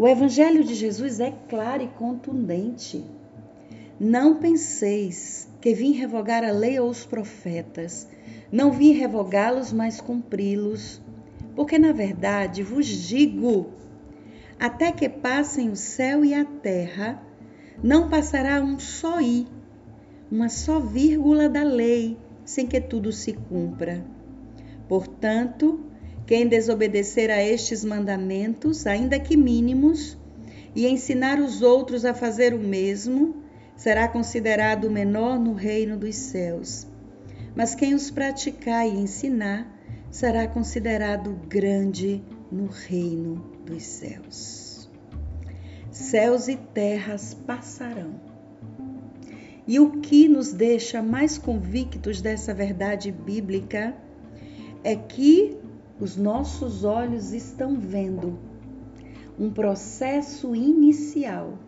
O Evangelho de Jesus é claro e contundente. Não penseis que vim revogar a lei ou os profetas. Não vim revogá-los, mas cumpri-los. Porque, na verdade, vos digo: até que passem o céu e a terra, não passará um só i, uma só vírgula da lei, sem que tudo se cumpra. Portanto, quem desobedecer a estes mandamentos, ainda que mínimos, e ensinar os outros a fazer o mesmo, será considerado o menor no reino dos céus. Mas quem os praticar e ensinar, será considerado grande no reino dos céus. Céus e terras passarão. E o que nos deixa mais convictos dessa verdade bíblica é que os nossos olhos estão vendo um processo inicial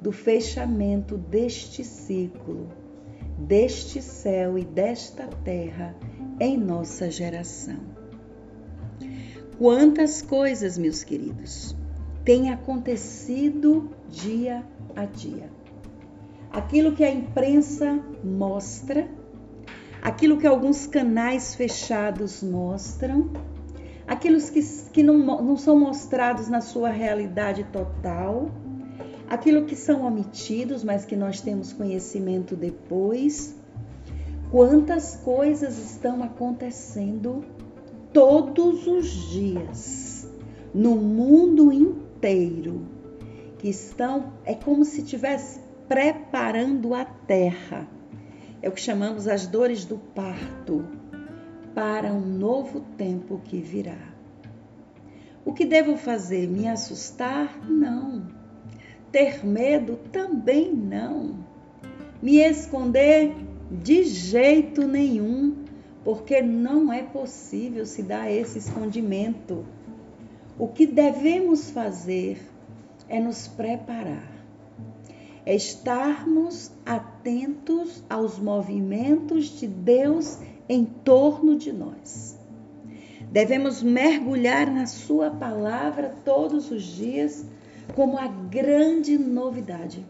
do fechamento deste ciclo, deste céu e desta terra em nossa geração. Quantas coisas, meus queridos, têm acontecido dia a dia. Aquilo que a imprensa mostra aquilo que alguns canais fechados mostram, aquilo que, que não, não são mostrados na sua realidade total, aquilo que são omitidos, mas que nós temos conhecimento depois. Quantas coisas estão acontecendo todos os dias no mundo inteiro que estão é como se estivesse preparando a terra. É o que chamamos as dores do parto para um novo tempo que virá. O que devo fazer? Me assustar? Não. Ter medo? Também não. Me esconder? De jeito nenhum, porque não é possível se dar esse escondimento. O que devemos fazer é nos preparar é estarmos atentos aos movimentos de Deus em torno de nós. Devemos mergulhar na Sua palavra todos os dias como a grande novidade.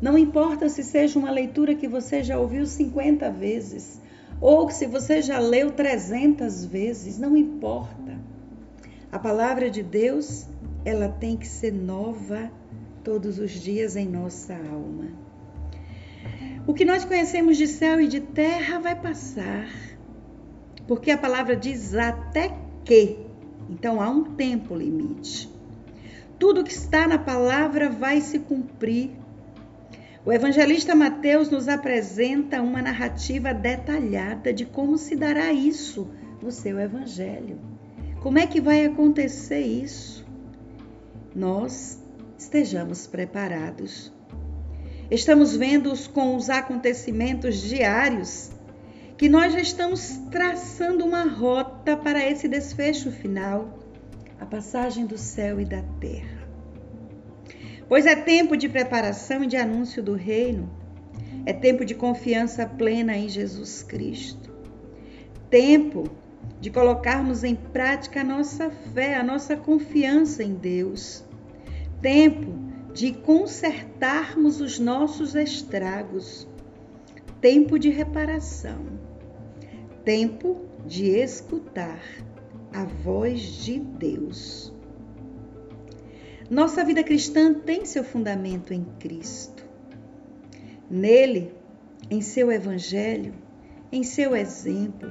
Não importa se seja uma leitura que você já ouviu 50 vezes ou se você já leu 300 vezes, não importa. A palavra de Deus, ela tem que ser nova todos os dias em nossa alma. O que nós conhecemos de céu e de terra vai passar, porque a palavra diz até que. Então há um tempo limite. Tudo que está na palavra vai se cumprir. O evangelista Mateus nos apresenta uma narrativa detalhada de como se dará isso no seu evangelho. Como é que vai acontecer isso? Nós estejamos preparados. Estamos vendo com os acontecimentos diários que nós já estamos traçando uma rota para esse desfecho final, a passagem do céu e da terra. Pois é tempo de preparação e de anúncio do reino, é tempo de confiança plena em Jesus Cristo, tempo de colocarmos em prática a nossa fé, a nossa confiança em Deus. Tempo de consertarmos os nossos estragos, tempo de reparação, tempo de escutar a voz de Deus. Nossa vida cristã tem seu fundamento em Cristo. Nele, em seu Evangelho, em seu exemplo,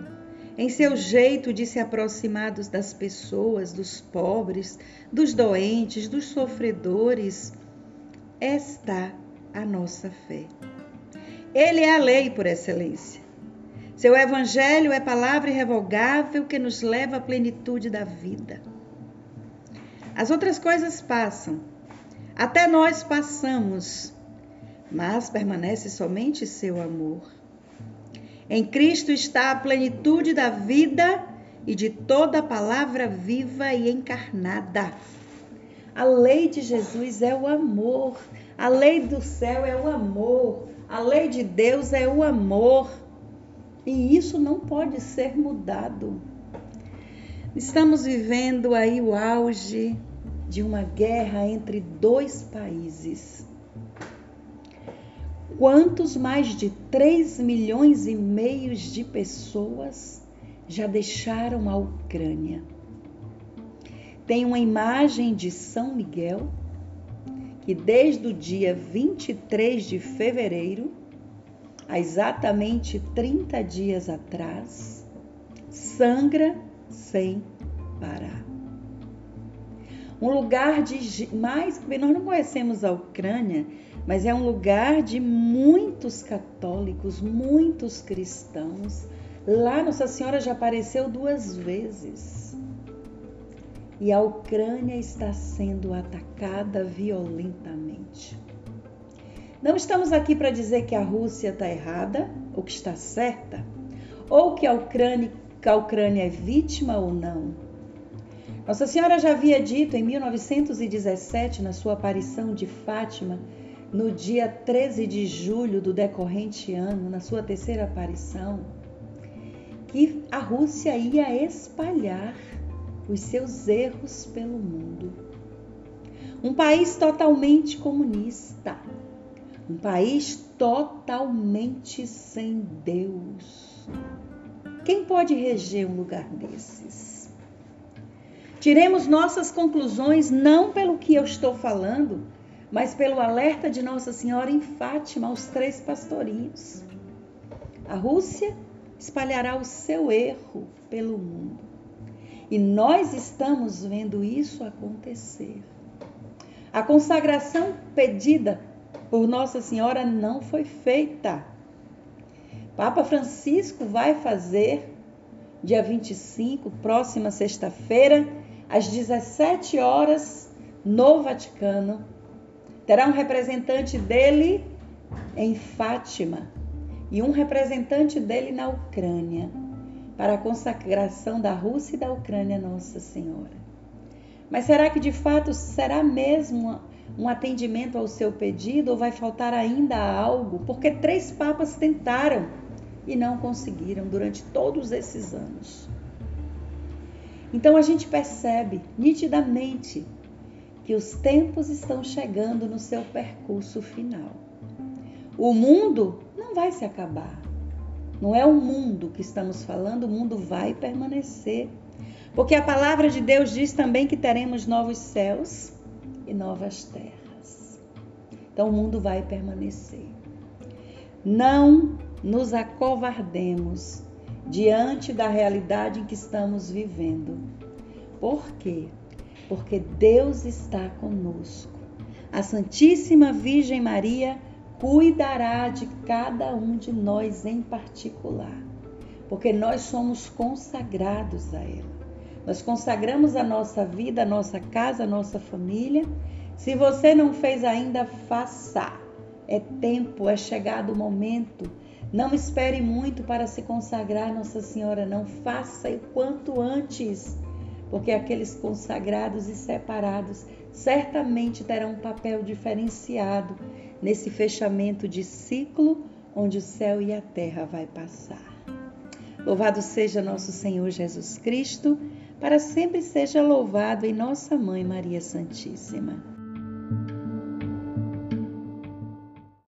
em seu jeito de se aproximar das pessoas, dos pobres, dos doentes, dos sofredores, está a nossa fé. Ele é a lei por excelência. Seu evangelho é palavra irrevogável que nos leva à plenitude da vida. As outras coisas passam, até nós passamos, mas permanece somente seu amor. Em Cristo está a plenitude da vida e de toda palavra viva e encarnada. A lei de Jesus é o amor, a lei do céu é o amor, a lei de Deus é o amor. E isso não pode ser mudado. Estamos vivendo aí o auge de uma guerra entre dois países. Quantos mais de 3 milhões e meio de pessoas já deixaram a Ucrânia? Tem uma imagem de São Miguel que desde o dia 23 de fevereiro, há exatamente 30 dias atrás, sangra sem parar. Um lugar de mais, nós não conhecemos a Ucrânia, mas é um lugar de muitos católicos, muitos cristãos. Lá Nossa Senhora já apareceu duas vezes. E a Ucrânia está sendo atacada violentamente. Não estamos aqui para dizer que a Rússia está errada ou que está certa, ou que a Ucrânia, que a Ucrânia é vítima ou não. Nossa Senhora já havia dito em 1917, na sua aparição de Fátima, no dia 13 de julho do decorrente ano, na sua terceira aparição, que a Rússia ia espalhar os seus erros pelo mundo. Um país totalmente comunista, um país totalmente sem Deus. Quem pode reger um lugar desses? Tiremos nossas conclusões não pelo que eu estou falando, mas pelo alerta de Nossa Senhora em Fátima aos três pastorinhos. A Rússia espalhará o seu erro pelo mundo. E nós estamos vendo isso acontecer. A consagração pedida por Nossa Senhora não foi feita. Papa Francisco vai fazer dia 25, próxima sexta-feira, às 17 horas, no Vaticano. Terá um representante dele em Fátima e um representante dele na Ucrânia para a consagração da Rússia e da Ucrânia Nossa Senhora. Mas será que de fato será mesmo um atendimento ao seu pedido ou vai faltar ainda algo? Porque três papas tentaram e não conseguiram durante todos esses anos. Então a gente percebe nitidamente que os tempos estão chegando no seu percurso final. O mundo não vai se acabar. Não é o mundo que estamos falando, o mundo vai permanecer. Porque a palavra de Deus diz também que teremos novos céus e novas terras. Então o mundo vai permanecer. Não nos acovardemos diante da realidade em que estamos vivendo. Por quê? Porque Deus está conosco. A Santíssima Virgem Maria cuidará de cada um de nós em particular, porque nós somos consagrados a ela. Nós consagramos a nossa vida, a nossa casa, a nossa família. Se você não fez ainda, faça. É tempo, é chegado o momento. Não espere muito para se consagrar, Nossa Senhora, não faça o quanto antes, porque aqueles consagrados e separados certamente terão um papel diferenciado nesse fechamento de ciclo onde o céu e a terra vai passar. Louvado seja nosso Senhor Jesus Cristo, para sempre seja louvado em nossa mãe Maria Santíssima.